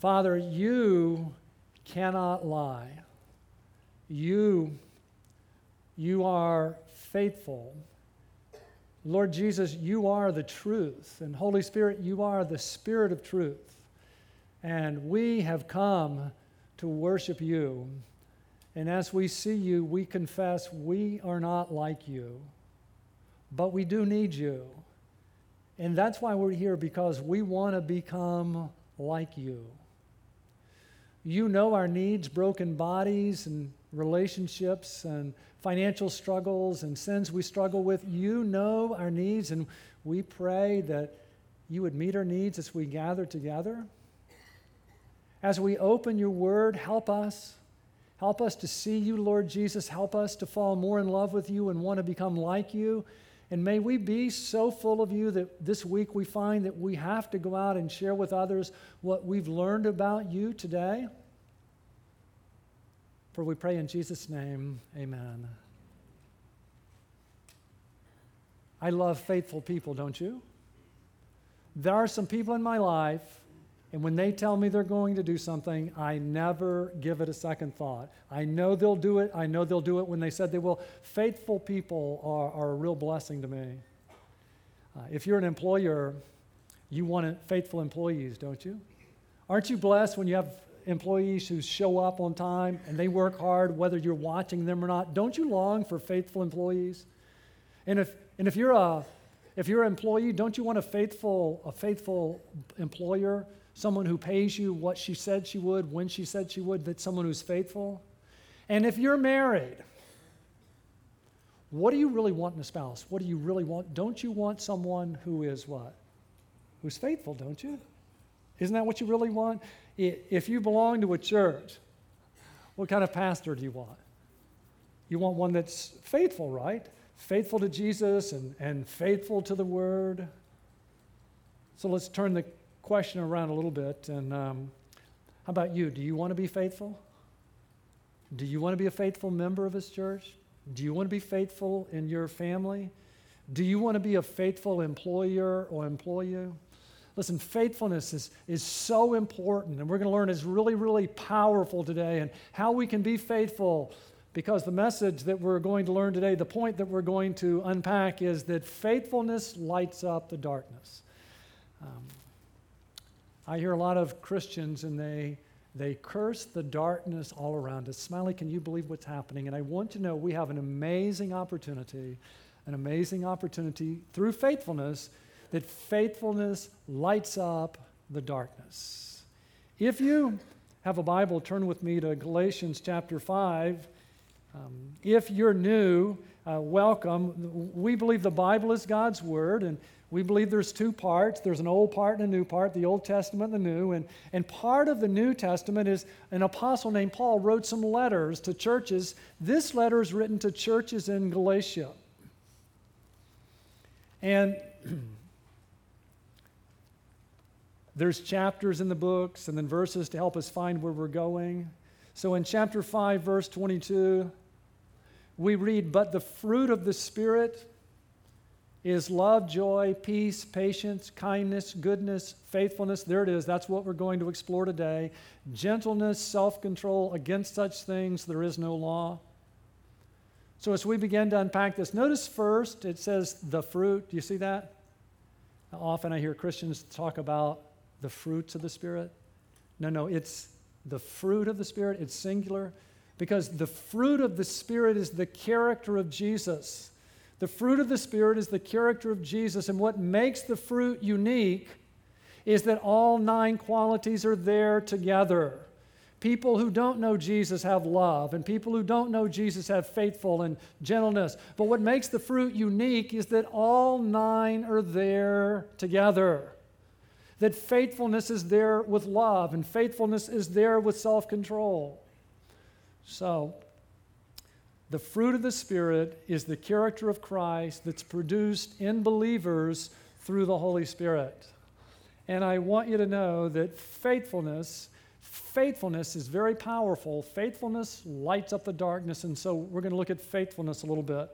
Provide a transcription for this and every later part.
Father, you cannot lie. You, you are faithful. Lord Jesus, you are the truth. And Holy Spirit, you are the Spirit of truth. And we have come to worship you. And as we see you, we confess we are not like you, but we do need you. And that's why we're here, because we want to become like you. You know our needs, broken bodies, and relationships, and financial struggles, and sins we struggle with. You know our needs, and we pray that you would meet our needs as we gather together. As we open your word, help us. Help us to see you, Lord Jesus. Help us to fall more in love with you and want to become like you. And may we be so full of you that this week we find that we have to go out and share with others what we've learned about you today. For we pray in Jesus' name, amen. I love faithful people, don't you? There are some people in my life and when they tell me they're going to do something, I never give it a second thought. I know they'll do it. I know they'll do it when they said they will. Faithful people are, are a real blessing to me. Uh, if you're an employer, you want faithful employees, don't you? Aren't you blessed when you have employees who show up on time and they work hard, whether you're watching them or not? Don't you long for faithful employees? And if, and if you're a if you're an employee, don't you want a faithful, a faithful employer someone who pays you what she said she would, when she said she would, that someone who's faithful. And if you're married, what do you really want in a spouse? What do you really want? Don't you want someone who is what? Who's faithful, don't you? Isn't that what you really want? If you belong to a church, what kind of pastor do you want? You want one that's faithful, right? Faithful to Jesus and, and faithful to the word. So let's turn the question around a little bit. And um, how about you? Do you want to be faithful? Do you want to be a faithful member of His church? Do you want to be faithful in your family? Do you want to be a faithful employer or employee? Listen, faithfulness is, is so important, and we're going to learn is really, really powerful today, and how we can be faithful. Because the message that we're going to learn today, the point that we're going to unpack is that faithfulness lights up the darkness. Um, I hear a lot of Christians and they, they curse the darkness all around us. Smiley, can you believe what's happening? And I want to know we have an amazing opportunity, an amazing opportunity through faithfulness, that faithfulness lights up the darkness. If you have a Bible, turn with me to Galatians chapter 5. Um, if you're new, uh, welcome. We believe the Bible is God's Word, and we believe there's two parts there's an old part and a new part, the Old Testament and the New. And, and part of the New Testament is an apostle named Paul wrote some letters to churches. This letter is written to churches in Galatia. And there's chapters in the books and then verses to help us find where we're going. So in chapter 5, verse 22, we read, But the fruit of the Spirit is love, joy, peace, patience, kindness, goodness, faithfulness. There it is. That's what we're going to explore today. Gentleness, self control. Against such things there is no law. So, as we begin to unpack this, notice first it says the fruit. Do you see that? Often I hear Christians talk about the fruits of the Spirit. No, no, it's the fruit of the Spirit. It's singular because the fruit of the Spirit is the character of Jesus. The fruit of the Spirit is the character of Jesus, and what makes the fruit unique is that all nine qualities are there together. People who don't know Jesus have love, and people who don't know Jesus have faithful and gentleness. But what makes the fruit unique is that all nine are there together. That faithfulness is there with love, and faithfulness is there with self control. So, the fruit of the Spirit is the character of Christ that's produced in believers through the Holy Spirit. And I want you to know that faithfulness, faithfulness is very powerful. Faithfulness lights up the darkness. And so we're going to look at faithfulness a little bit.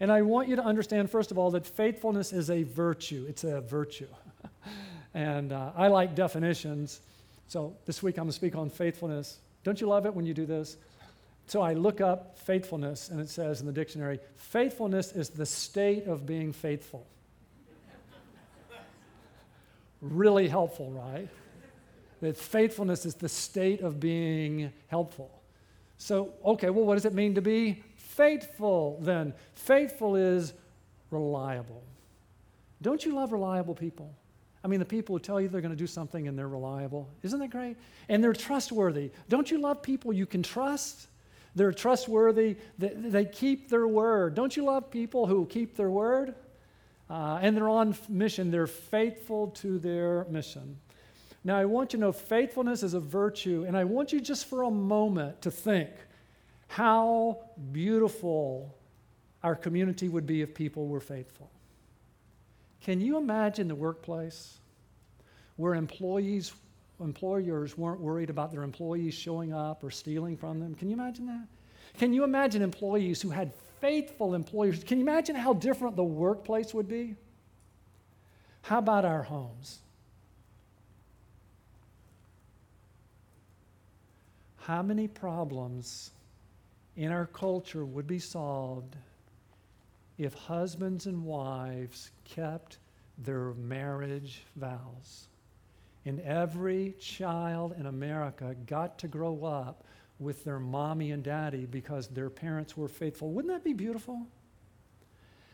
And I want you to understand, first of all, that faithfulness is a virtue. It's a virtue. and uh, I like definitions. So this week I'm going to speak on faithfulness. Don't you love it when you do this? So I look up faithfulness, and it says in the dictionary faithfulness is the state of being faithful. really helpful, right? That faithfulness is the state of being helpful. So, okay, well, what does it mean to be faithful then? Faithful is reliable. Don't you love reliable people? I mean, the people who tell you they're going to do something and they're reliable. Isn't that great? And they're trustworthy. Don't you love people you can trust? They're trustworthy. They, they keep their word. Don't you love people who keep their word? Uh, and they're on mission. They're faithful to their mission. Now, I want you to know faithfulness is a virtue, and I want you just for a moment to think how beautiful our community would be if people were faithful. Can you imagine the workplace where employees, employers weren't worried about their employees showing up or stealing from them? Can you imagine that? Can you imagine employees who had faithful employers? Can you imagine how different the workplace would be? How about our homes? How many problems in our culture would be solved if husbands and wives kept their marriage vows. And every child in America got to grow up with their mommy and daddy because their parents were faithful. Wouldn't that be beautiful?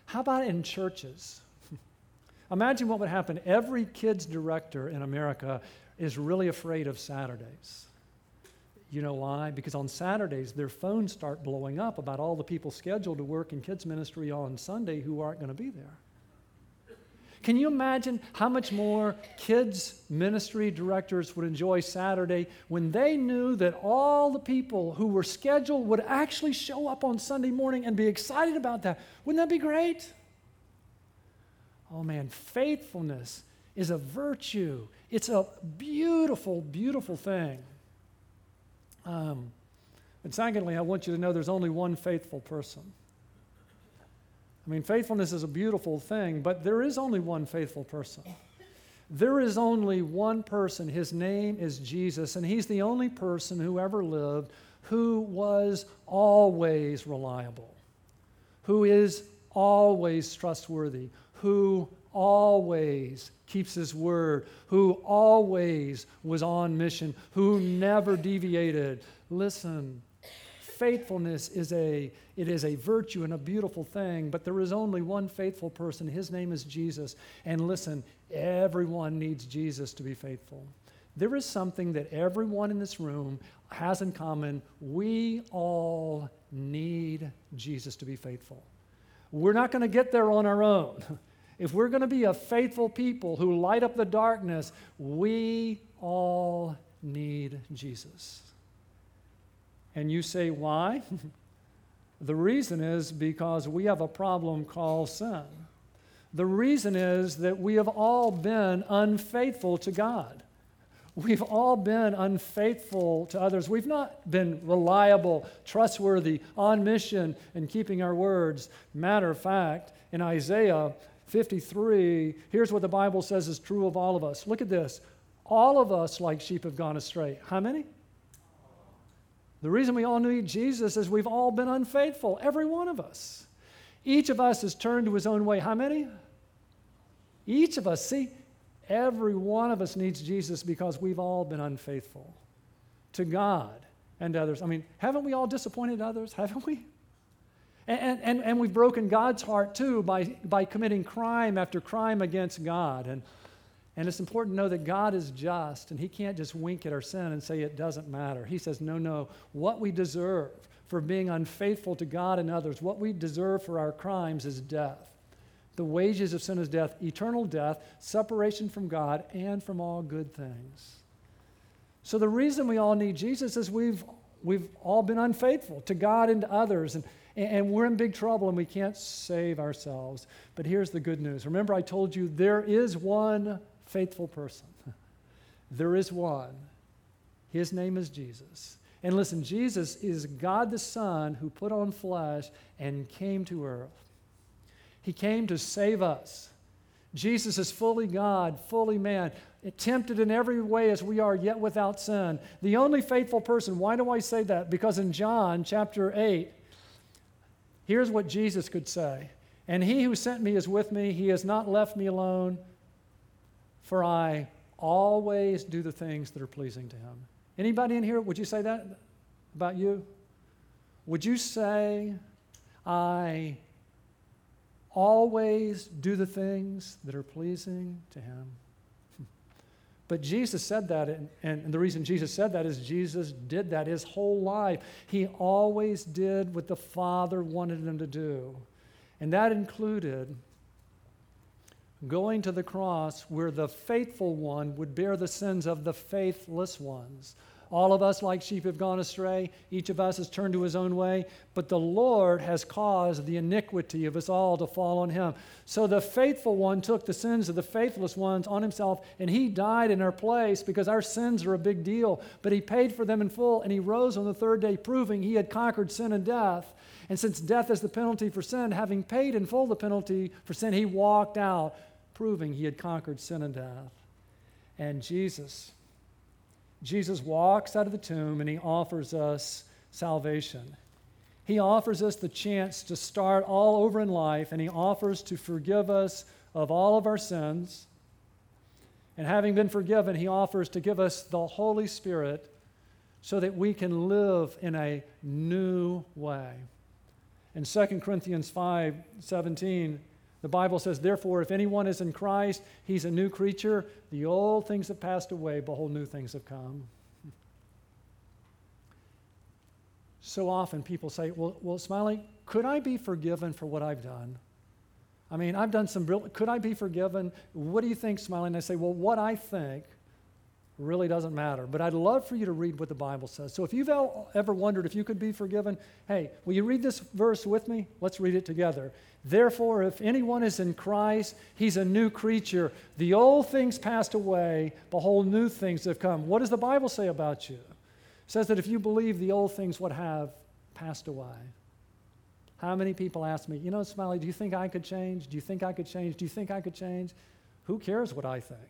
How about in churches? Imagine what would happen. Every kids director in America is really afraid of Saturdays. You know why? Because on Saturdays, their phones start blowing up about all the people scheduled to work in kids' ministry on Sunday who aren't going to be there. Can you imagine how much more kids' ministry directors would enjoy Saturday when they knew that all the people who were scheduled would actually show up on Sunday morning and be excited about that? Wouldn't that be great? Oh man, faithfulness is a virtue. It's a beautiful, beautiful thing. Um, and secondly, I want you to know there's only one faithful person. I mean, faithfulness is a beautiful thing, but there is only one faithful person. There is only one person. His name is Jesus, and he's the only person who ever lived who was always reliable, who is always trustworthy, who always keeps his word, who always was on mission, who never deviated. Listen, faithfulness is a it is a virtue and a beautiful thing, but there is only one faithful person. His name is Jesus. And listen, everyone needs Jesus to be faithful. There is something that everyone in this room has in common. We all need Jesus to be faithful. We're not going to get there on our own. If we're going to be a faithful people who light up the darkness, we all need Jesus. And you say, why? the reason is because we have a problem called sin. The reason is that we have all been unfaithful to God. We've all been unfaithful to others. We've not been reliable, trustworthy, on mission, and keeping our words. Matter of fact, in Isaiah, 53, here's what the Bible says is true of all of us. Look at this. All of us, like sheep, have gone astray. How many? The reason we all need Jesus is we've all been unfaithful, every one of us. Each of us has turned to his own way. How many? Each of us. See, every one of us needs Jesus because we've all been unfaithful to God and others. I mean, haven't we all disappointed others? Haven't we? And, and, and we've broken God's heart too by, by committing crime after crime against God. And, and it's important to know that God is just and He can't just wink at our sin and say it doesn't matter. He says, no, no. What we deserve for being unfaithful to God and others, what we deserve for our crimes is death. The wages of sin is death, eternal death, separation from God, and from all good things. So the reason we all need Jesus is we've, we've all been unfaithful to God and to others. And, and we're in big trouble and we can't save ourselves. But here's the good news. Remember, I told you there is one faithful person. there is one. His name is Jesus. And listen, Jesus is God the Son who put on flesh and came to earth. He came to save us. Jesus is fully God, fully man, tempted in every way as we are, yet without sin. The only faithful person. Why do I say that? Because in John chapter 8, here's what Jesus could say And he who sent me is with me, he has not left me alone, for I always do the things that are pleasing to him. Anybody in here, would you say that about you? Would you say, I always do the things that are pleasing to him? But Jesus said that, and, and, the reason Jesus said that is Jesus did that his whole life. He always did what the Father wanted him to do. And that included going to the cross where the faithful one would bear the sins of the faithless ones. All of us, like sheep, have gone astray. Each of us has turned to his own way. But the Lord has caused the iniquity of us all to fall on him. So the faithful one took the sins of the faithless ones on himself, and he died in our place because our sins are a big deal. But he paid for them in full, and he rose on the third day, proving he had conquered sin and death. And since death is the penalty for sin, having paid in full the penalty for sin, he walked out, proving he had conquered sin and death. And Jesus Jesus walks out of the tomb and he offers us salvation. He offers us the chance to start all over in life, and he offers to forgive us of all of our sins. And having been forgiven, he offers to give us the Holy Spirit so that we can live in a new way. In 2 Corinthians 5 17, the Bible says, Therefore, if anyone is in Christ, he's a new creature. The old things have passed away, behold, new things have come. So often people say, Well, well Smiley, could I be forgiven for what I've done? I mean, I've done some real, could I be forgiven? What do you think, Smiley? And I say, Well, what I think really doesn't matter. But I'd love for you to read what the Bible says. So if you've ever wondered if you could be forgiven, hey, will you read this verse with me? Let's read it together. Therefore, if anyone is in Christ, he's a new creature. The old things passed away, behold, new things have come. What does the Bible say about you? It says that if you believe the old things would have passed away. How many people ask me, you know, Smiley, do you think I could change? Do you think I could change? Do you think I could change? Who cares what I think?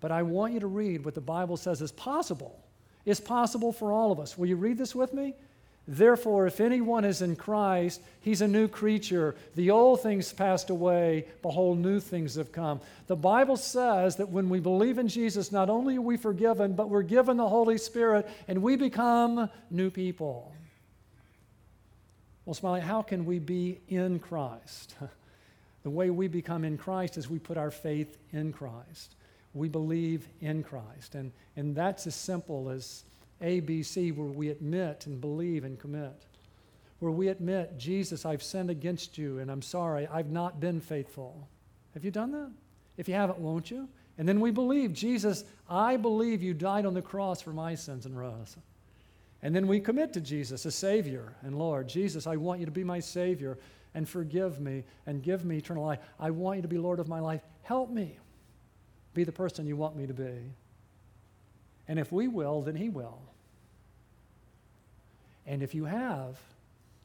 But I want you to read what the Bible says is possible. It's possible for all of us. Will you read this with me? Therefore, if anyone is in Christ, he's a new creature. The old things passed away, behold, new things have come. The Bible says that when we believe in Jesus, not only are we forgiven, but we're given the Holy Spirit and we become new people. Well, Smiley, how can we be in Christ? the way we become in Christ is we put our faith in Christ. We believe in Christ. And, and that's as simple as a, B, C, where we admit and believe and commit. Where we admit, Jesus, I've sinned against you and I'm sorry, I've not been faithful. Have you done that? If you haven't, won't you? And then we believe, Jesus, I believe you died on the cross for my sins and rose. And then we commit to Jesus as Savior and Lord. Jesus, I want you to be my Savior and forgive me and give me eternal life. I want you to be Lord of my life. Help me be the person you want me to be. And if we will, then He will. And if you have,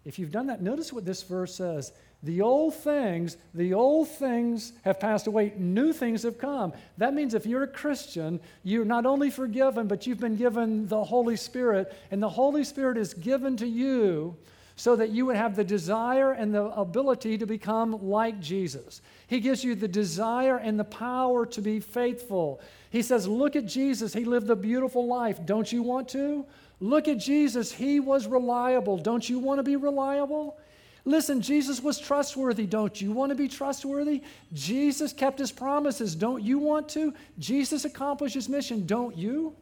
if you've done that, notice what this verse says. The old things, the old things have passed away, new things have come. That means if you're a Christian, you're not only forgiven, but you've been given the Holy Spirit, and the Holy Spirit is given to you so that you would have the desire and the ability to become like Jesus. He gives you the desire and the power to be faithful. He says, Look at Jesus. He lived a beautiful life. Don't you want to? Look at Jesus. He was reliable. Don't you want to be reliable? Listen, Jesus was trustworthy. Don't you want to be trustworthy? Jesus kept his promises. Don't you want to? Jesus accomplished his mission. Don't you?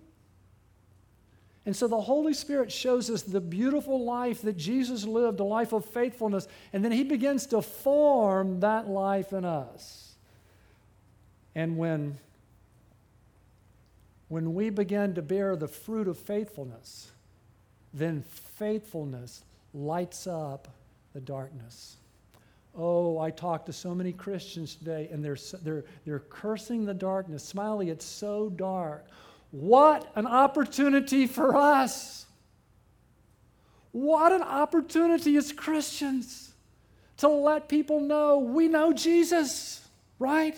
And so the Holy Spirit shows us the beautiful life that Jesus lived, a life of faithfulness, and then he begins to form that life in us. And when when we begin to bear the fruit of faithfulness, then faithfulness lights up the darkness. Oh, I talk to so many Christians today, and they're, they're, they're cursing the darkness. Smiley, it's so dark. What an opportunity for us! What an opportunity as Christians to let people know we know Jesus, right?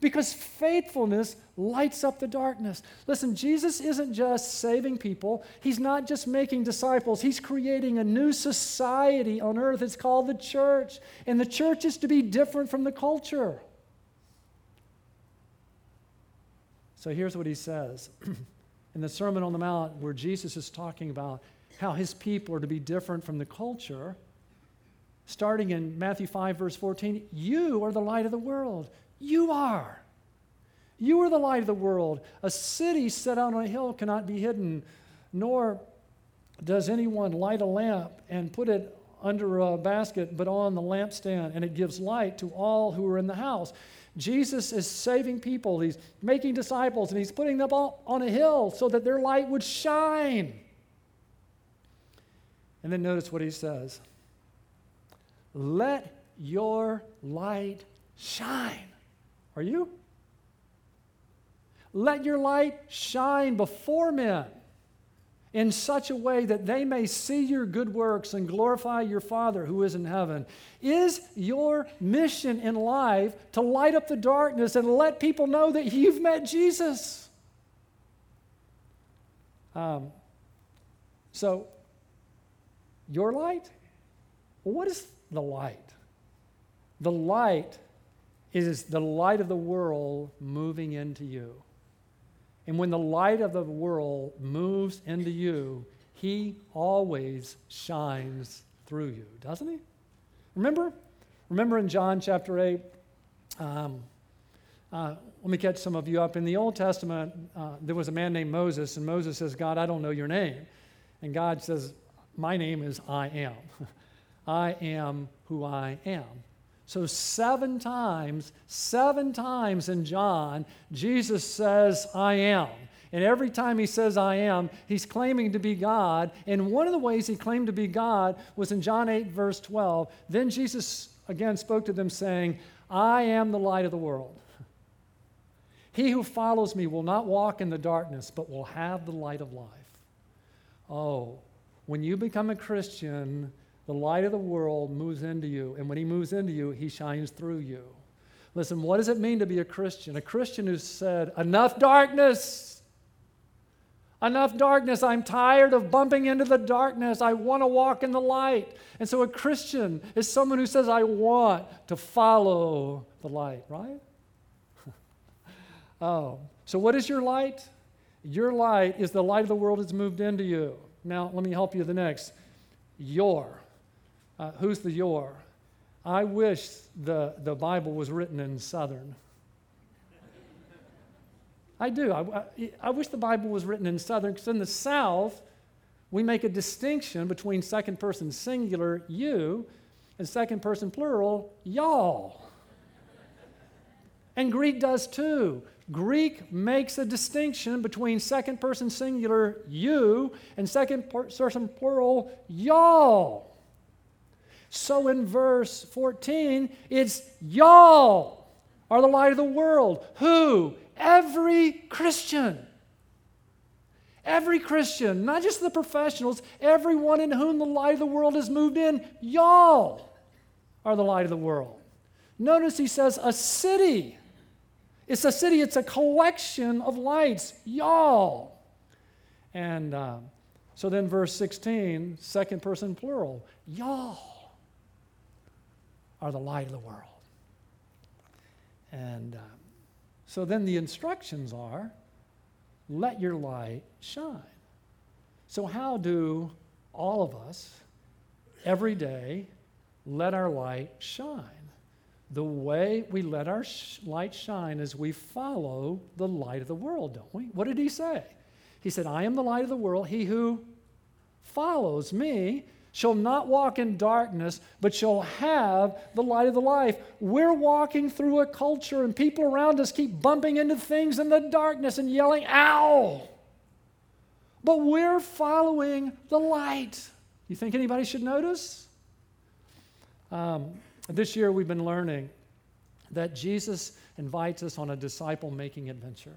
Because faithfulness lights up the darkness. Listen, Jesus isn't just saving people, He's not just making disciples, He's creating a new society on earth. It's called the church. And the church is to be different from the culture. So here's what He says in the Sermon on the Mount, where Jesus is talking about how His people are to be different from the culture. Starting in Matthew 5, verse 14, you are the light of the world. You are. You are the light of the world. A city set out on a hill cannot be hidden, nor does anyone light a lamp and put it under a basket, but on the lampstand, and it gives light to all who are in the house. Jesus is saving people. He's making disciples, and he's putting them all on a hill so that their light would shine. And then notice what he says Let your light shine. Are you? Let your light shine before men in such a way that they may see your good works and glorify your Father who is in heaven. Is your mission in life to light up the darkness and let people know that you've met Jesus? Um, so, your light? what is the light? The light is the light of the world moving into you. And when the light of the world moves into you, he always shines through you, doesn't he? Remember? Remember in John chapter 8? Um, uh, let me catch some of you up. In the Old Testament, uh, there was a man named Moses, and Moses says, God, I don't know your name. And God says, My name is I am. I am who I am. So, seven times, seven times in John, Jesus says, I am. And every time he says, I am, he's claiming to be God. And one of the ways he claimed to be God was in John 8, verse 12. Then Jesus again spoke to them, saying, I am the light of the world. He who follows me will not walk in the darkness, but will have the light of life. Oh, when you become a Christian, the light of the world moves into you, and when he moves into you, he shines through you. Listen, what does it mean to be a Christian? A Christian who said, Enough darkness! Enough darkness. I'm tired of bumping into the darkness. I want to walk in the light. And so a Christian is someone who says, I want to follow the light, right? oh, so what is your light? Your light is the light of the world that's moved into you. Now, let me help you the next. Your. Uh, who's the your? I wish the, the Bible was written in Southern. I do. I, I, I wish the Bible was written in Southern because in the South, we make a distinction between second person singular, you, and second person plural, y'all. And Greek does too. Greek makes a distinction between second person singular, you, and second person plural, y'all. So in verse 14, it's y'all are the light of the world. Who? Every Christian. Every Christian, not just the professionals, everyone in whom the light of the world has moved in, y'all are the light of the world. Notice he says a city. It's a city, it's a collection of lights, y'all. And uh, so then, verse 16, second person plural, y'all are the light of the world. And um, so then the instructions are let your light shine. So, how do all of us every day let our light shine? The way we let our sh- light shine is we follow the light of the world, don't we? What did he say? He said, I am the light of the world. He who follows me shall not walk in darkness, but shall have the light of the life. We're walking through a culture, and people around us keep bumping into things in the darkness and yelling, Ow! But we're following the light. You think anybody should notice? Um, this year, we've been learning that Jesus invites us on a disciple making adventure.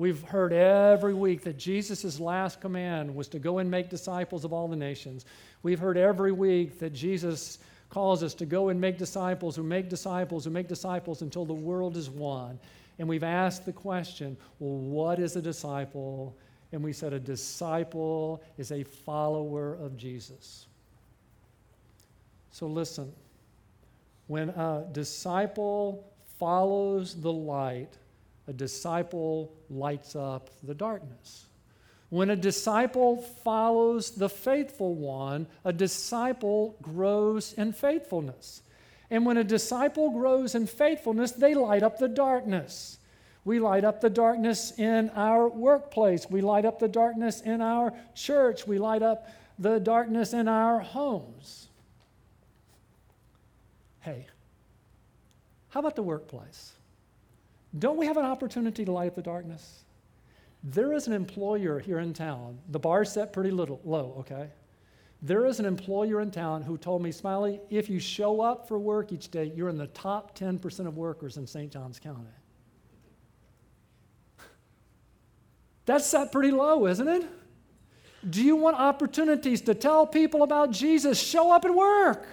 We've heard every week that Jesus' last command was to go and make disciples of all the nations. We've heard every week that Jesus calls us to go and make disciples who make disciples who make disciples until the world is one. And we've asked the question well, what is a disciple? And we said a disciple is a follower of Jesus. So listen, when a disciple follows the light, a disciple lights up the darkness. When a disciple follows the faithful one, a disciple grows in faithfulness. And when a disciple grows in faithfulness, they light up the darkness. We light up the darkness in our workplace. We light up the darkness in our church. We light up the darkness in our homes. Hey, how about the workplace? Don't we have an opportunity to light up the darkness? There is an employer here in town. The bar's set pretty little, low, okay? There is an employer in town who told me, Smiley, if you show up for work each day, you're in the top 10% of workers in St. Johns County. That's set pretty low, isn't it? Do you want opportunities to tell people about Jesus? Show up at work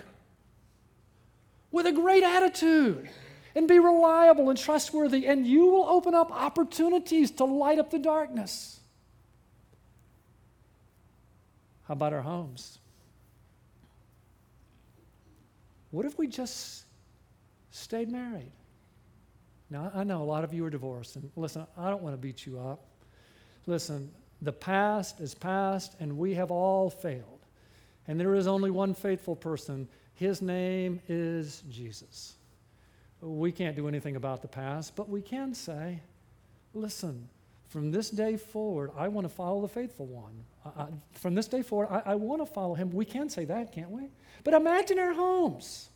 with a great attitude and be reliable and trustworthy, and you will open up opportunities to light up the darkness. How about our homes? What if we just stayed married? Now, I know a lot of you are divorced, and listen, I don't want to beat you up. Listen, the past is past, and we have all failed. And there is only one faithful person. His name is Jesus. We can't do anything about the past, but we can say, listen, from this day forward, I want to follow the faithful one. I, I, from this day forward, I, I want to follow him. We can say that, can't we? But imagine our homes.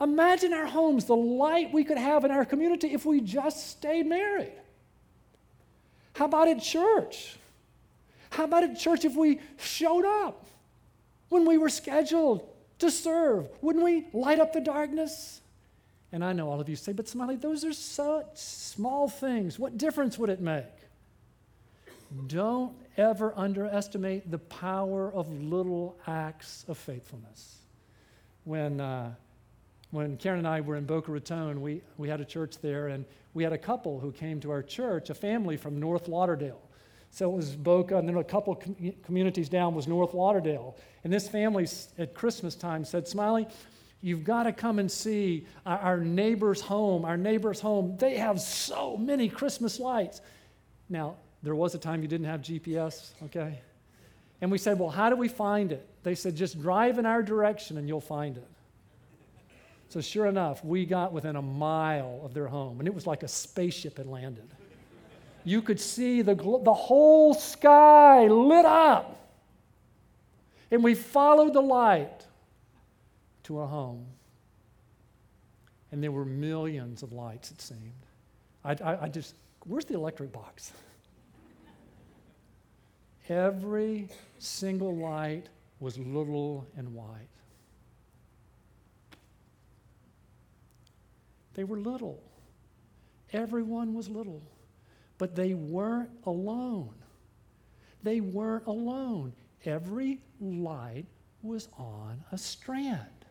Imagine our homes, the light we could have in our community if we just stayed married. How about at church? How about at church if we showed up when we were scheduled to serve? Wouldn't we light up the darkness? And I know all of you say, but Smiley, those are such small things. What difference would it make? Don't ever underestimate the power of little acts of faithfulness. When, uh, when Karen and I were in Boca Raton, we, we had a church there, and we had a couple who came to our church, a family from North Lauderdale. So it was Boca, and then a couple com- communities down was North Lauderdale. And this family at Christmas time said, Smiley, You've got to come and see our, neighbor's home. Our neighbor's home, they have so many Christmas lights. Now, there was a time you didn't have GPS, okay? And we said, Well, how do we find it? They said, Just drive in our direction and you'll find it. So, sure enough, we got within a mile of their home, and it was like a spaceship had landed. You could see the, the whole sky lit up. And we followed the light to a home. And there were millions of lights, it seemed. I, I, I just, where's the electric box? Every single light was little and white. They were little. Everyone was little. But they weren't alone. They weren't alone. Every light was on a strand.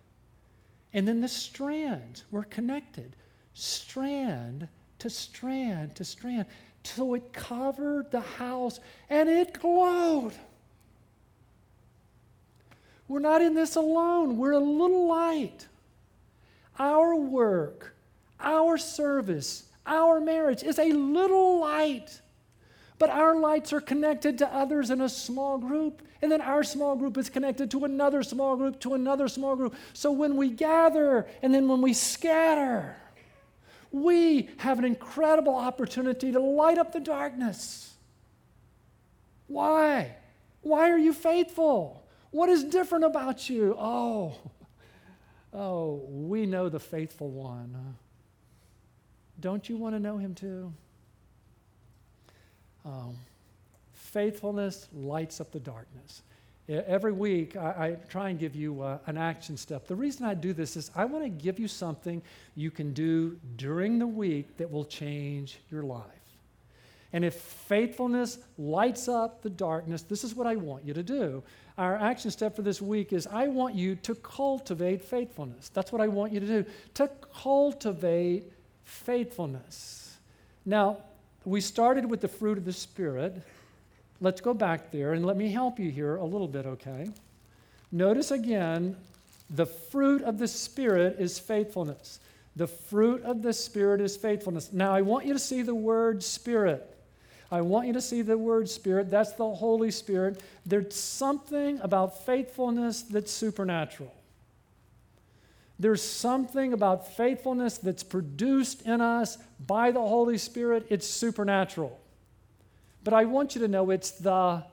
And then the strands were connected, strand to strand to strand, till it covered the house and it glowed. We're not in this alone. We're a little light. Our work, our service, our marriage is a little light. But our lights are connected to others in a small group. And then our small group is connected to another small group, to another small group. So when we gather and then when we scatter, we have an incredible opportunity to light up the darkness. Why? Why are you faithful? What is different about you? Oh, oh, we know the faithful one. Don't you want to know him too? Um, faithfulness lights up the darkness. Every week, I, I try and give you uh, an action step. The reason I do this is I want to give you something you can do during the week that will change your life. And if faithfulness lights up the darkness, this is what I want you to do. Our action step for this week is I want you to cultivate faithfulness. That's what I want you to do, to cultivate faithfulness. Now, we started with the fruit of the Spirit. Let's go back there and let me help you here a little bit, okay? Notice again, the fruit of the Spirit is faithfulness. The fruit of the Spirit is faithfulness. Now, I want you to see the word Spirit. I want you to see the word Spirit. That's the Holy Spirit. There's something about faithfulness that's supernatural. There's something about faithfulness that's produced in us by the Holy Spirit. It's supernatural. But I want you to know it's the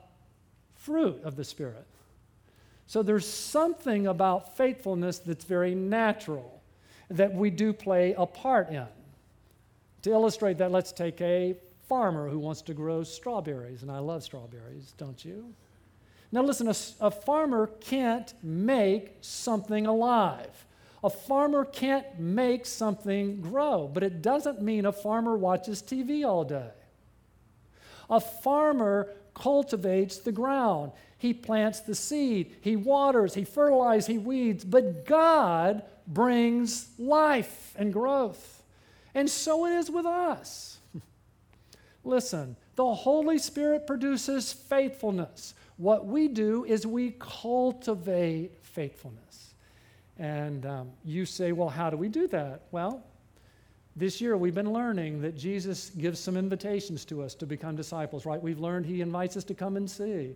fruit of the Spirit. So there's something about faithfulness that's very natural that we do play a part in. To illustrate that, let's take a farmer who wants to grow strawberries, and I love strawberries, don't you? Now, listen, a, a farmer can't make something alive. A farmer can't make something grow, but it doesn't mean a farmer watches TV all day. A farmer cultivates the ground. He plants the seed, he waters, he fertilizes, he weeds, but God brings life and growth. And so it is with us. Listen, the Holy Spirit produces faithfulness. What we do is we cultivate faithfulness. And um, you say, well, how do we do that? Well, this year we've been learning that Jesus gives some invitations to us to become disciples, right? We've learned he invites us to come and see.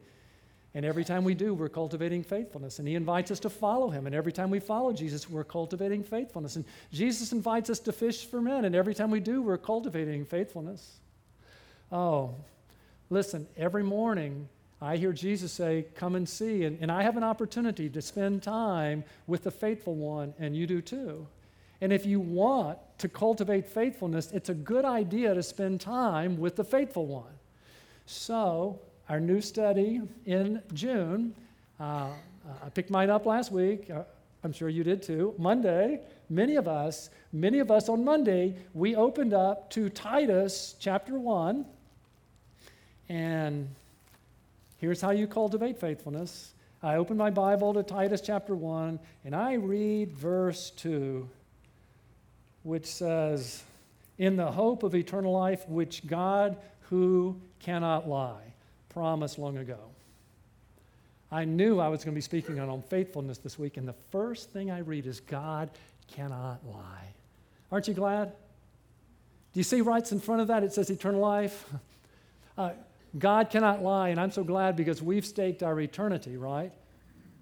And every time we do, we're cultivating faithfulness. And he invites us to follow him. And every time we follow Jesus, we're cultivating faithfulness. And Jesus invites us to fish for men. And every time we do, we're cultivating faithfulness. Oh, listen, every morning I hear Jesus say, Come and see. And, and I have an opportunity to spend time with the faithful one, and you do too. And if you want to cultivate faithfulness, it's a good idea to spend time with the faithful one. So, our new study in June, uh, I picked mine up last week. Uh, I'm sure you did too. Monday, many of us, many of us on Monday, we opened up to Titus chapter 1. And Here's how you cultivate faithfulness. I open my Bible to Titus chapter 1, and I read verse 2, which says, In the hope of eternal life, which God, who cannot lie, promised long ago. I knew I was going to be speaking on faithfulness this week, and the first thing I read is God cannot lie. Aren't you glad? Do you see right in front of that? It says eternal life. Uh, God cannot lie, and I'm so glad because we've staked our eternity, right,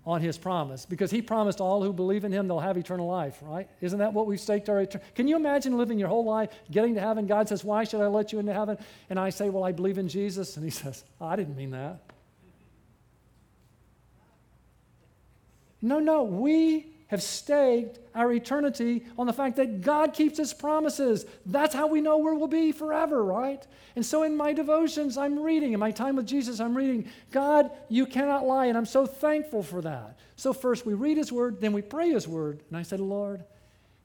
on His promise. Because He promised all who believe in Him they'll have eternal life, right? Isn't that what we've staked our eternity? Can you imagine living your whole life, getting to heaven? God says, Why should I let you into heaven? And I say, Well, I believe in Jesus. And He says, oh, I didn't mean that. No, no, we have staked our eternity on the fact that God keeps his promises. That's how we know where we'll be forever, right? And so in my devotions, I'm reading, in my time with Jesus, I'm reading, God, you cannot lie. And I'm so thankful for that. So first we read his word, then we pray his word. And I said, Lord,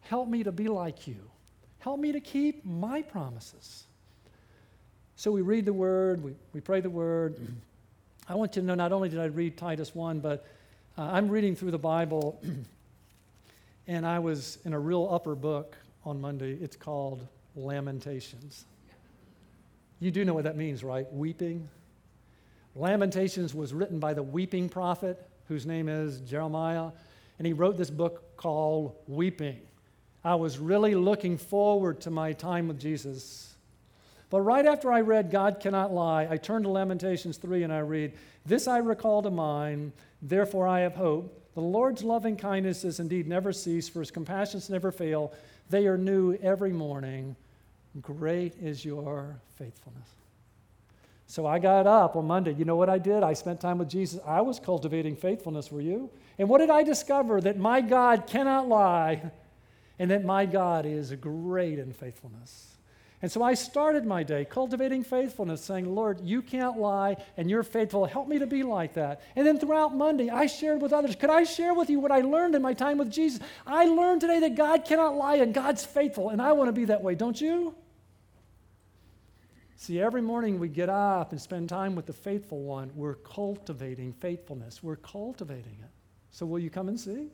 help me to be like you. Help me to keep my promises. So we read the word, we, we pray the word. I want you to know not only did I read Titus 1, but uh, I'm reading through the Bible And I was in a real upper book on Monday. It's called Lamentations. You do know what that means, right? Weeping. Lamentations was written by the weeping prophet, whose name is Jeremiah, and he wrote this book called Weeping. I was really looking forward to my time with Jesus. But right after I read God Cannot Lie, I turned to Lamentations 3 and I read, This I recall to mind, therefore I have hope. The Lord's loving kindness kindnesses indeed never cease, for his compassions never fail. They are new every morning. Great is your faithfulness. So I got up on Monday. You know what I did? I spent time with Jesus. I was cultivating faithfulness, were you? And what did I discover? That my God cannot lie and that my God is great in faithfulness. And so I started my day cultivating faithfulness, saying, Lord, you can't lie and you're faithful. Help me to be like that. And then throughout Monday, I shared with others. Could I share with you what I learned in my time with Jesus? I learned today that God cannot lie and God's faithful, and I want to be that way, don't you? See, every morning we get up and spend time with the faithful one, we're cultivating faithfulness. We're cultivating it. So, will you come and see?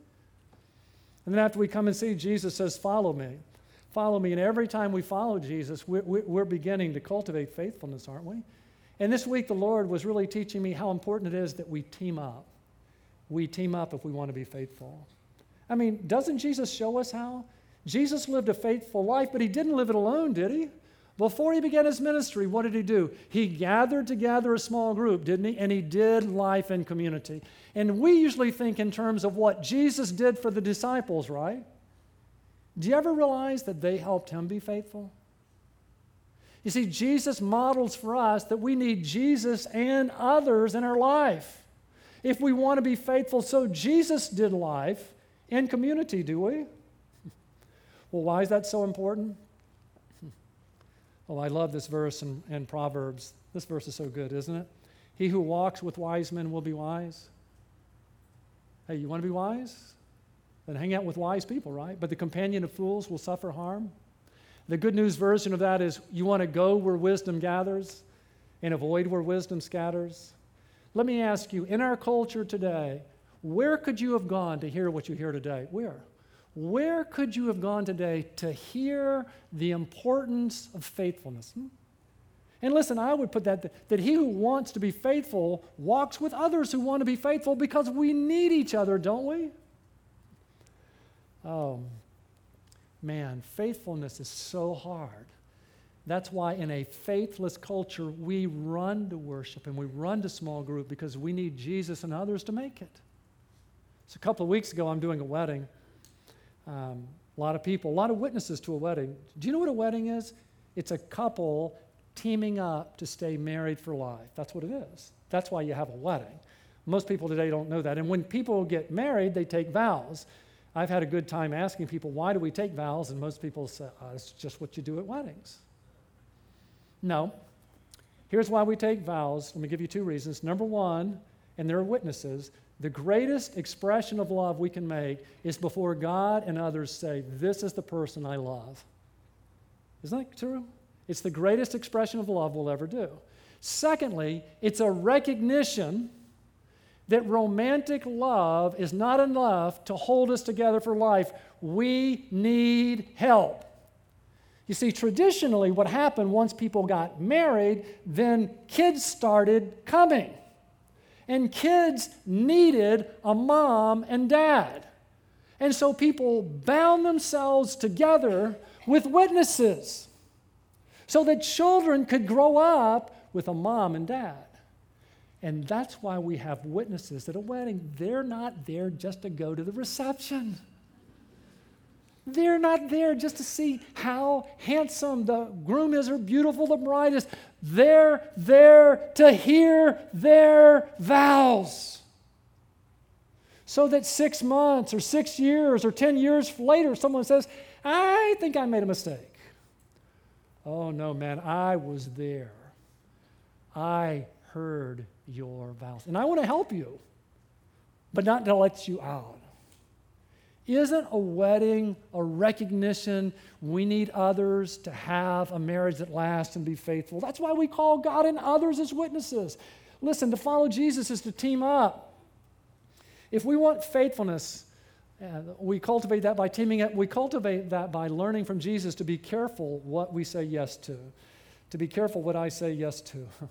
And then, after we come and see, Jesus says, Follow me. Follow me. And every time we follow Jesus, we're, we're beginning to cultivate faithfulness, aren't we? And this week, the Lord was really teaching me how important it is that we team up. We team up if we want to be faithful. I mean, doesn't Jesus show us how? Jesus lived a faithful life, but he didn't live it alone, did he? Before he began his ministry, what did he do? He gathered together a small group, didn't he? And he did life in community. And we usually think in terms of what Jesus did for the disciples, right? Do you ever realize that they helped him be faithful? You see, Jesus models for us that we need Jesus and others in our life if we want to be faithful. So Jesus did life in community, do we? Well, why is that so important? Oh, I love this verse in, in Proverbs. This verse is so good, isn't it? He who walks with wise men will be wise. Hey, you want to be wise? Then hang out with wise people, right? But the companion of fools will suffer harm. The good news version of that is you want to go where wisdom gathers and avoid where wisdom scatters. Let me ask you, in our culture today, where could you have gone to hear what you hear today? Where? Where could you have gone today to hear the importance of faithfulness? Hmm? And listen, I would put that that he who wants to be faithful walks with others who want to be faithful because we need each other, don't we? Oh, man, faithfulness is so hard. That's why in a faithless culture, we run to worship and we run to small group because we need Jesus and others to make it. So a couple of weeks ago, I'm doing a wedding um, a lot of people, a lot of witnesses to a wedding. Do you know what a wedding is? It's a couple teaming up to stay married for life. That's what it is. That's why you have a wedding. Most people today don't know that. And when people get married, they take vows. I've had a good time asking people, why do we take vows? And most people say, oh, it's just what you do at weddings. No. Here's why we take vows. Let me give you two reasons. Number one, and there are witnesses, the greatest expression of love we can make is before God and others say, This is the person I love. Isn't that true? It's the greatest expression of love we'll ever do. Secondly, it's a recognition that romantic love is not enough to hold us together for life. We need help. You see, traditionally, what happened once people got married, then kids started coming. And kids needed a mom and dad. And so people bound themselves together with witnesses so that children could grow up with a mom and dad. And that's why we have witnesses at a wedding. They're not there just to go to the reception. They're not there just to see how handsome the groom is or beautiful the bride is. They're there to hear their vows. So that six months or six years or 10 years later, someone says, I think I made a mistake. Oh, no, man, I was there. I heard your vows. And I want to help you, but not to let you out. Isn't a wedding a recognition we need others to have a marriage that lasts and be faithful? That's why we call God and others as witnesses. Listen, to follow Jesus is to team up. If we want faithfulness, uh, we cultivate that by teaming up. We cultivate that by learning from Jesus to be careful what we say yes to, to be careful what I say yes to.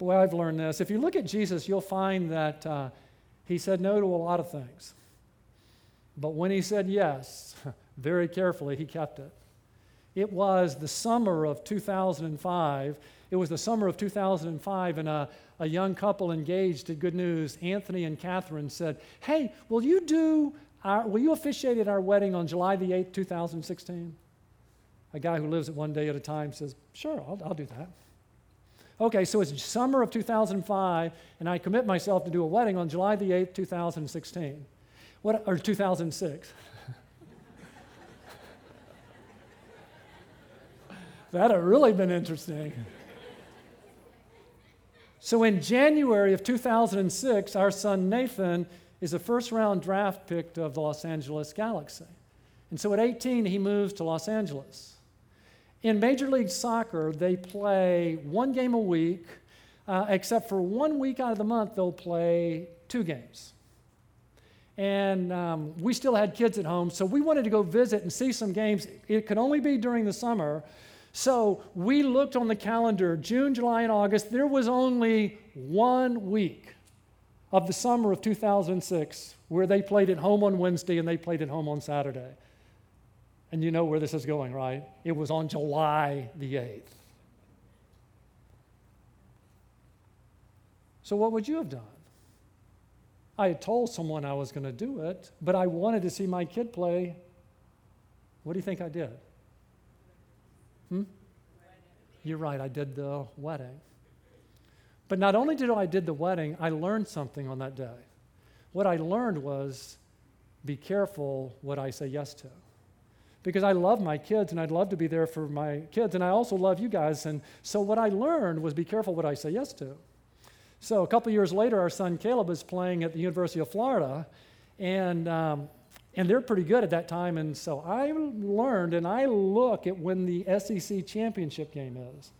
Boy, I've learned this. If you look at Jesus, you'll find that uh, he said no to a lot of things. But when he said yes, very carefully, he kept it. It was the summer of 2005. It was the summer of 2005, and a, a young couple engaged at Good News, Anthony and Catherine, said, Hey, will you do our, will you officiate at our wedding on July the 8th, 2016? A guy who lives it one day at a time says, Sure, I'll, I'll do that. Okay, so it's summer of 2005, and I commit myself to do a wedding on July the 8th, 2016. What, or 2006. That'd have really been interesting. So in January of 2006, our son Nathan is a first round draft pick of the Los Angeles Galaxy. And so at 18, he moves to Los Angeles. In Major League Soccer, they play one game a week, uh, except for one week out of the month, they'll play two games. And um, we still had kids at home, so we wanted to go visit and see some games. It could only be during the summer. So we looked on the calendar June, July, and August. There was only one week of the summer of 2006 where they played at home on Wednesday and they played at home on Saturday. And you know where this is going, right? It was on July the 8th. So, what would you have done? I had told someone I was going to do it, but I wanted to see my kid play. What do you think I did? Hmm? You're right, I did the wedding. But not only did I did the wedding, I learned something on that day. What I learned was be careful what I say yes to. Because I love my kids and I'd love to be there for my kids, and I also love you guys. And so what I learned was be careful what I say yes to. So a couple years later, our son Caleb is playing at the University of Florida, and um, and they're pretty good at that time. And so I learned, and I look at when the SEC championship game is.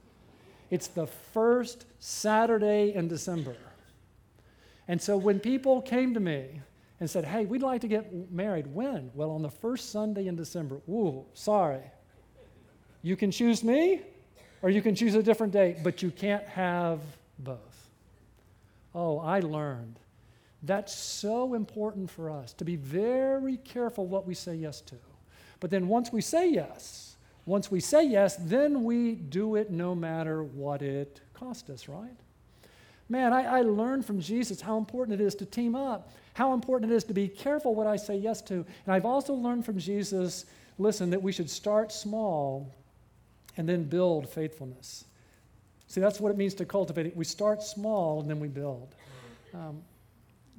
It's the first Saturday in December. And so when people came to me and said, Hey, we'd like to get married, when? Well, on the first Sunday in December. Ooh, sorry. You can choose me or you can choose a different date, but you can't have both. Oh, I learned. That's so important for us to be very careful what we say yes to. But then once we say yes, once we say yes, then we do it no matter what it cost us, right? Man, I, I, learned from Jesus how important it is to team up, how important it is to be careful what I say yes to. And I've also learned from Jesus, listen, that we should start small and then build faithfulness. See, that's what it means to cultivate it. We start small and then we build. Um,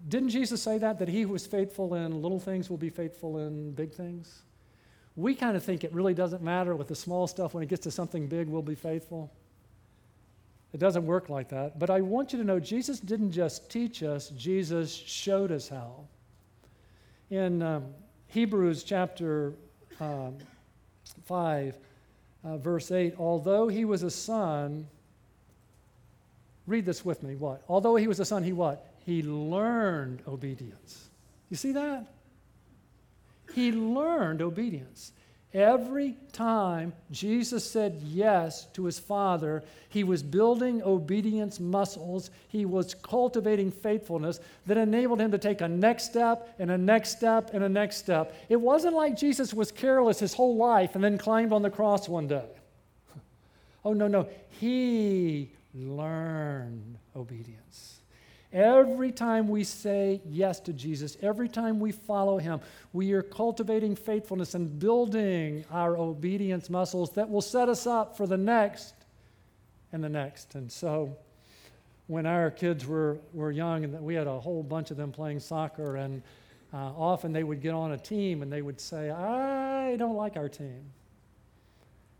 didn't Jesus say that? That he who is faithful in little things will be faithful in big things? We kind of think it really doesn't matter with the small stuff. When it gets to something big, we'll be faithful. It doesn't work like that. But I want you to know Jesus didn't just teach us, Jesus showed us how. In um, Hebrews chapter um, 5, uh, verse 8, although he was a son, read this with me. What? Although he was a son, he what? He learned obedience. You see that? He learned obedience. Every time Jesus said yes to his Father, he was building obedience muscles. He was cultivating faithfulness that enabled him to take a next step and a next step and a next step. It wasn't like Jesus was careless his whole life and then climbed on the cross one day. Oh, no, no. He learned obedience. Every time we say yes to Jesus, every time we follow him, we are cultivating faithfulness and building our obedience muscles that will set us up for the next and the next. And so, when our kids were, were young, and we had a whole bunch of them playing soccer, and uh, often they would get on a team and they would say, I don't like our team.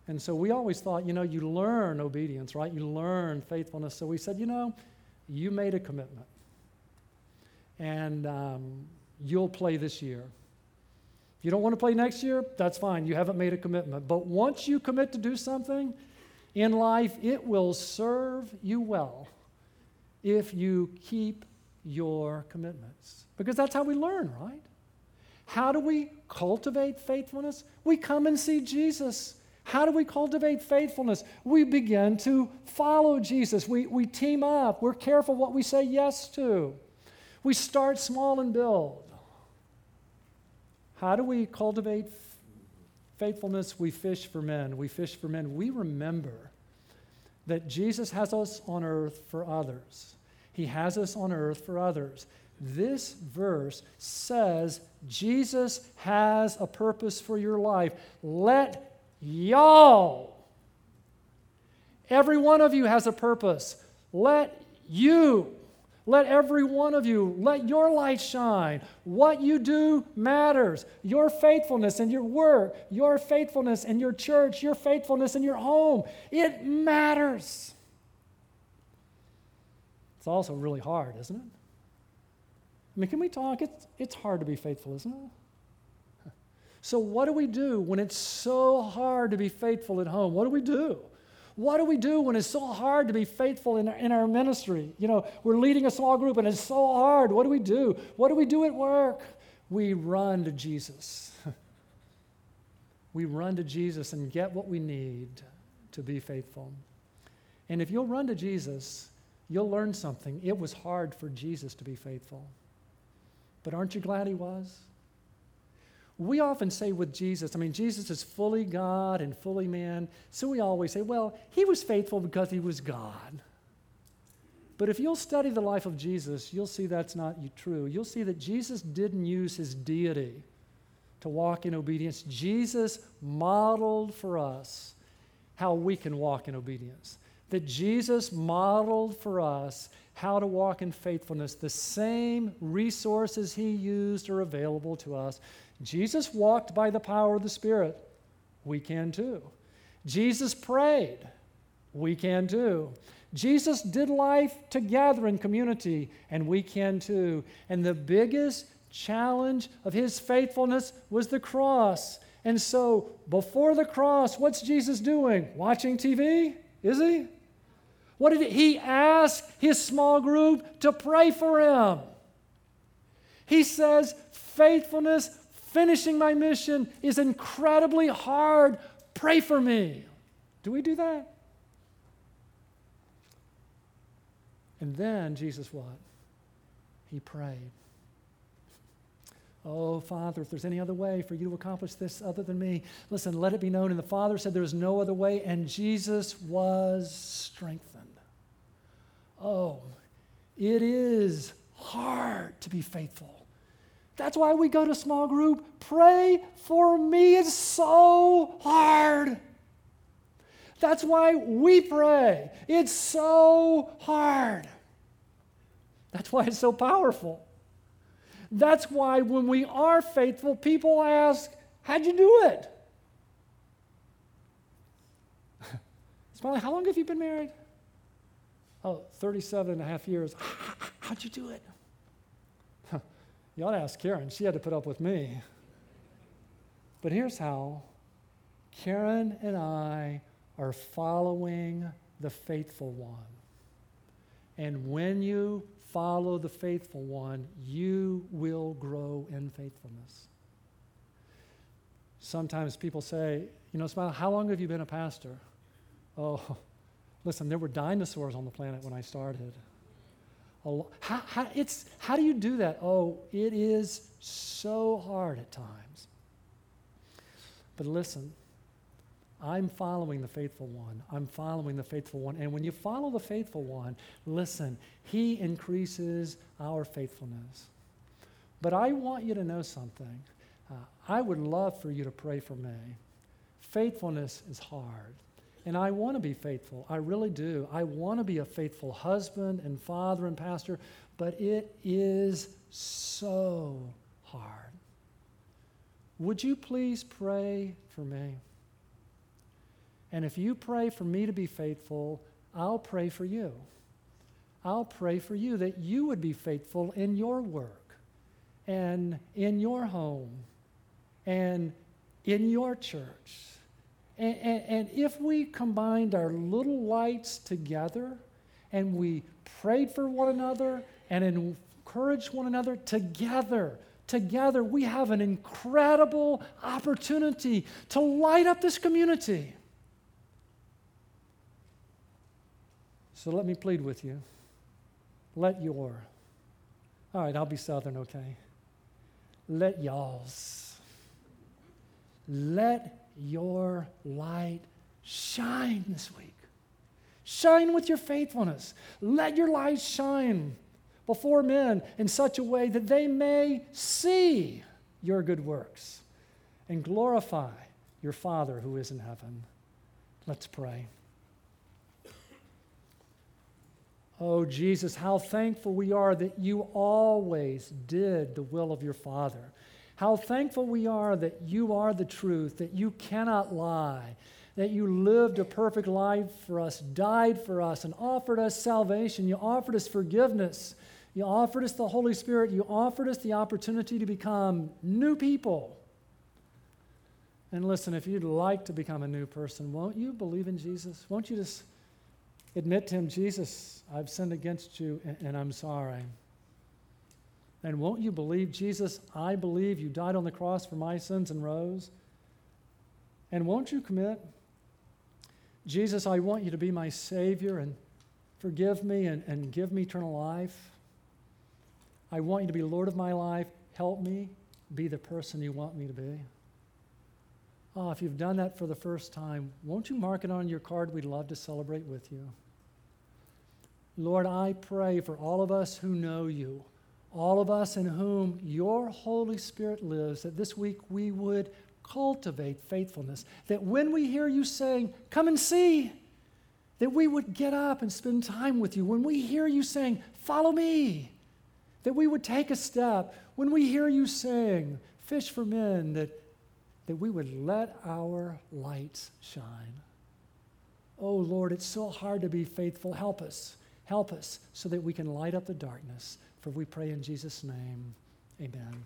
And so we always thought, you know, you learn obedience, right? You learn faithfulness. So we said, you know, you made a commitment. And um, you'll play this year. If you don't want to play next year, that's fine. You haven't made a commitment. But once you commit to do something in life, it will serve you well if you keep your commitments. Because that's how we learn, right? How do we cultivate faithfulness? We come and see Jesus. How do we cultivate faithfulness? We begin to follow Jesus. We, we team up. We're careful what we say yes to. We start small and build. How do we cultivate faithfulness? We fish for men. We fish for men. We remember that Jesus has us on earth for others. He has us on earth for others. This verse says Jesus has a purpose for your life. Let Y'all. Every one of you has a purpose. Let you, let every one of you, let your light shine. What you do matters. Your faithfulness in your work, your faithfulness in your church, your faithfulness in your home, it matters. It's also really hard, isn't it? I mean, can we talk? It's, it's hard to be faithful, isn't it? So, what do we do when it's so hard to be faithful at home? What do we do? What do we do when it's so hard to be faithful in our, in our ministry? You know, we're leading a small group and it's so hard. What do we do? What do we do at work? We run to Jesus. we run to Jesus and get what we need to be faithful. And if you'll run to Jesus, you'll learn something. It was hard for Jesus to be faithful. But aren't you glad he was? We often say with Jesus, I mean, Jesus is fully God and fully man. So we always say, well, he was faithful because he was God. But if you'll study the life of Jesus, you'll see that's not true. You'll see that Jesus didn't use his deity to walk in obedience. Jesus modeled for us how we can walk in obedience. That Jesus modeled for us how to walk in faithfulness. The same resources he used are available to us. Jesus walked by the power of the Spirit. We can too. Jesus prayed. We can too. Jesus did life together in community, and we can too. And the biggest challenge of his faithfulness was the cross. And so, before the cross, what's Jesus doing? Watching TV? Is he? What did he, he ask his small group to pray for him? He says, faithfulness, finishing my mission is incredibly hard. Pray for me. Do we do that? And then Jesus what? He prayed. Oh, Father, if there's any other way for you to accomplish this other than me, listen, let it be known. And the Father said there is no other way, and Jesus was strengthened. Oh, it is hard to be faithful. That's why we go to small group. Pray for me. It's so hard. That's why we pray. It's so hard. That's why it's so powerful. That's why when we are faithful, people ask, How'd you do it? Smiley, how long have you been married? Oh, 37 and a half years. How'd you do it? You ought to ask Karen. She had to put up with me. But here's how Karen and I are following the faithful one. And when you follow the faithful one, you will grow in faithfulness. Sometimes people say, you know, Smile, how long have you been a pastor? Oh, listen, there were dinosaurs on the planet when I started. How, how, it's, how do you do that? Oh, it is so hard at times. But listen, I'm following the faithful one. I'm following the faithful one. And when you follow the faithful one, listen, he increases our faithfulness. But I want you to know something. Uh, I would love for you to pray for me. Faithfulness is hard. And I want to be faithful. I really do. I want to be a faithful husband and father and pastor, but it is so hard. Would you please pray for me? And if you pray for me to be faithful, I'll pray for you. I'll pray for you that you would be faithful in your work and in your home and in your church. And, and, and, if we combined our little lights together and we prayed for one another and encouraged one another together, together, we have an incredible opportunity to light up this community. So let me plead with you. Let your, all right, I'll be Southern, okay? Let y'all's, let your light shine this week. Shine with your faithfulness. Let your light shine before men in such a way that they may see your good works and glorify your Father who is in heaven. Let's pray. Oh, Jesus, how thankful we are that you always did the will of your Father. How thankful we are that you are the truth, that you cannot lie, that you lived a perfect life for us, died for us, and offered us salvation. You offered us forgiveness. You offered us the Holy Spirit. You offered us the opportunity to become new people. And listen, if you'd like to become a new person, won't you believe in Jesus? Won't you just admit to Him, Jesus, I've sinned against you and, I'm sorry? And won't you believe, Jesus, I believe you died on the cross for my sins and rose? And won't you commit, Jesus, I want you to be my Savior and forgive me and, and give me eternal life? I want you to be Lord of my life. Help me be the person you want me to be. Oh, if you've done that for the first time, won't you mark it on your card? We'd love to celebrate with you. Lord, I pray for all of us who know you, all of us in whom your Holy Spirit lives, that this week we would cultivate faithfulness. That when we hear you saying, Come and see, that we would get up and spend time with you. When we hear you saying, Follow me, that we would take a step. When we hear you saying, Fish for men, that, that we would let our lights shine. Oh Lord, it's so hard to be faithful. Help us. Help us so that we can light up the darkness. For we pray in Jesus' name. Amen.